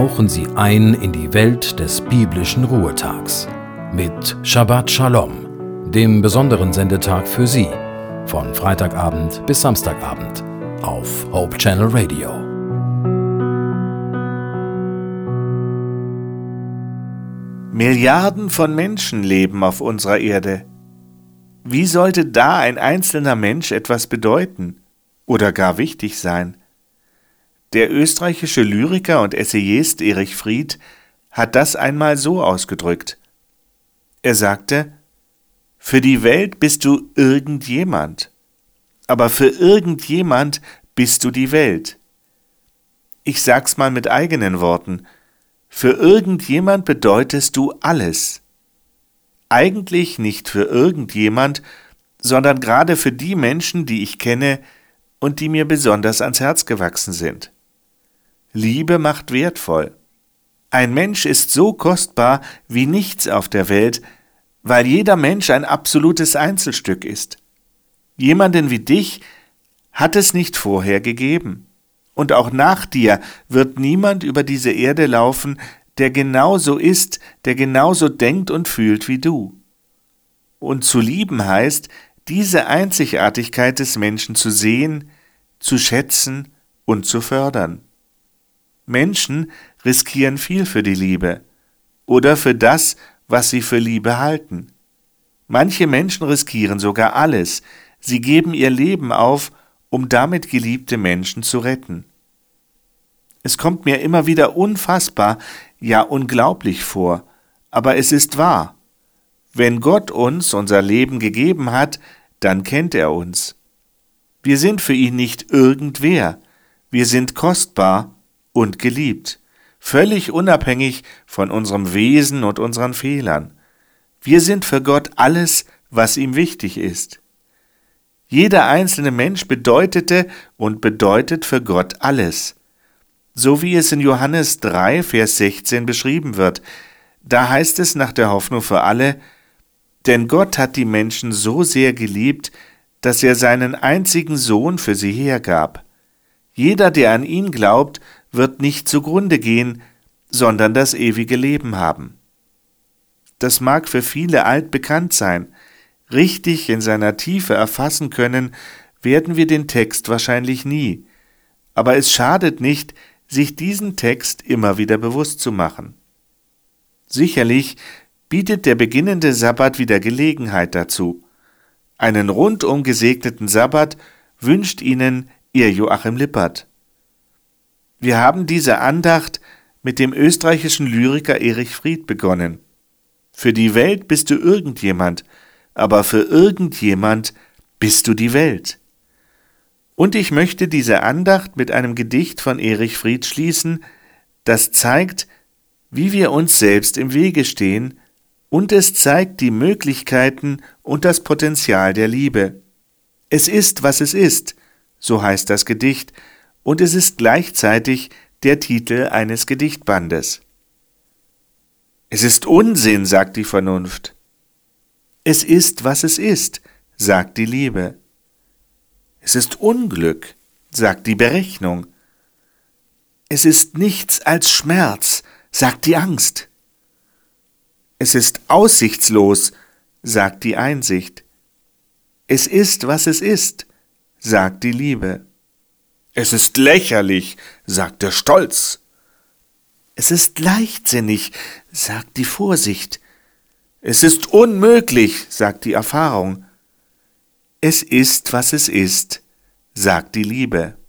tauchen Sie ein in die Welt des biblischen Ruhetags mit Shabbat Shalom, dem besonderen Sendetag für Sie, von Freitagabend bis Samstagabend auf Hope Channel Radio. Milliarden von Menschen leben auf unserer Erde. Wie sollte da ein einzelner Mensch etwas bedeuten oder gar wichtig sein? Der österreichische Lyriker und Essayist Erich Fried hat das einmal so ausgedrückt. Er sagte, Für die Welt bist du irgendjemand, aber für irgendjemand bist du die Welt. Ich sag's mal mit eigenen Worten, für irgendjemand bedeutest du alles. Eigentlich nicht für irgendjemand, sondern gerade für die Menschen, die ich kenne und die mir besonders ans Herz gewachsen sind. Liebe macht wertvoll. Ein Mensch ist so kostbar wie nichts auf der Welt, weil jeder Mensch ein absolutes Einzelstück ist. Jemanden wie dich hat es nicht vorher gegeben. Und auch nach dir wird niemand über diese Erde laufen, der genauso ist, der genauso denkt und fühlt wie du. Und zu lieben heißt, diese Einzigartigkeit des Menschen zu sehen, zu schätzen und zu fördern. Menschen riskieren viel für die Liebe oder für das, was sie für Liebe halten. Manche Menschen riskieren sogar alles, sie geben ihr Leben auf, um damit geliebte Menschen zu retten. Es kommt mir immer wieder unfassbar, ja unglaublich vor, aber es ist wahr. Wenn Gott uns unser Leben gegeben hat, dann kennt er uns. Wir sind für ihn nicht irgendwer, wir sind kostbar und geliebt, völlig unabhängig von unserem Wesen und unseren Fehlern. Wir sind für Gott alles, was ihm wichtig ist. Jeder einzelne Mensch bedeutete und bedeutet für Gott alles. So wie es in Johannes 3, Vers 16 beschrieben wird. Da heißt es nach der Hoffnung für alle, denn Gott hat die Menschen so sehr geliebt, dass er seinen einzigen Sohn für sie hergab. Jeder, der an ihn glaubt, wird nicht zugrunde gehen, sondern das ewige Leben haben. Das mag für viele altbekannt sein, richtig in seiner Tiefe erfassen können, werden wir den Text wahrscheinlich nie, aber es schadet nicht, sich diesen Text immer wieder bewusst zu machen. Sicherlich bietet der beginnende Sabbat wieder Gelegenheit dazu. Einen rundum gesegneten Sabbat wünscht Ihnen Ihr Joachim Lippert. Wir haben diese Andacht mit dem österreichischen Lyriker Erich Fried begonnen. Für die Welt bist du irgendjemand, aber für irgendjemand bist du die Welt. Und ich möchte diese Andacht mit einem Gedicht von Erich Fried schließen, das zeigt, wie wir uns selbst im Wege stehen, und es zeigt die Möglichkeiten und das Potenzial der Liebe. Es ist, was es ist, so heißt das Gedicht, und es ist gleichzeitig der Titel eines Gedichtbandes. Es ist Unsinn, sagt die Vernunft. Es ist, was es ist, sagt die Liebe. Es ist Unglück, sagt die Berechnung. Es ist nichts als Schmerz, sagt die Angst. Es ist aussichtslos, sagt die Einsicht. Es ist, was es ist, sagt die Liebe. Es ist lächerlich, sagt der Stolz. Es ist leichtsinnig, sagt die Vorsicht. Es ist unmöglich, sagt die Erfahrung. Es ist, was es ist, sagt die Liebe.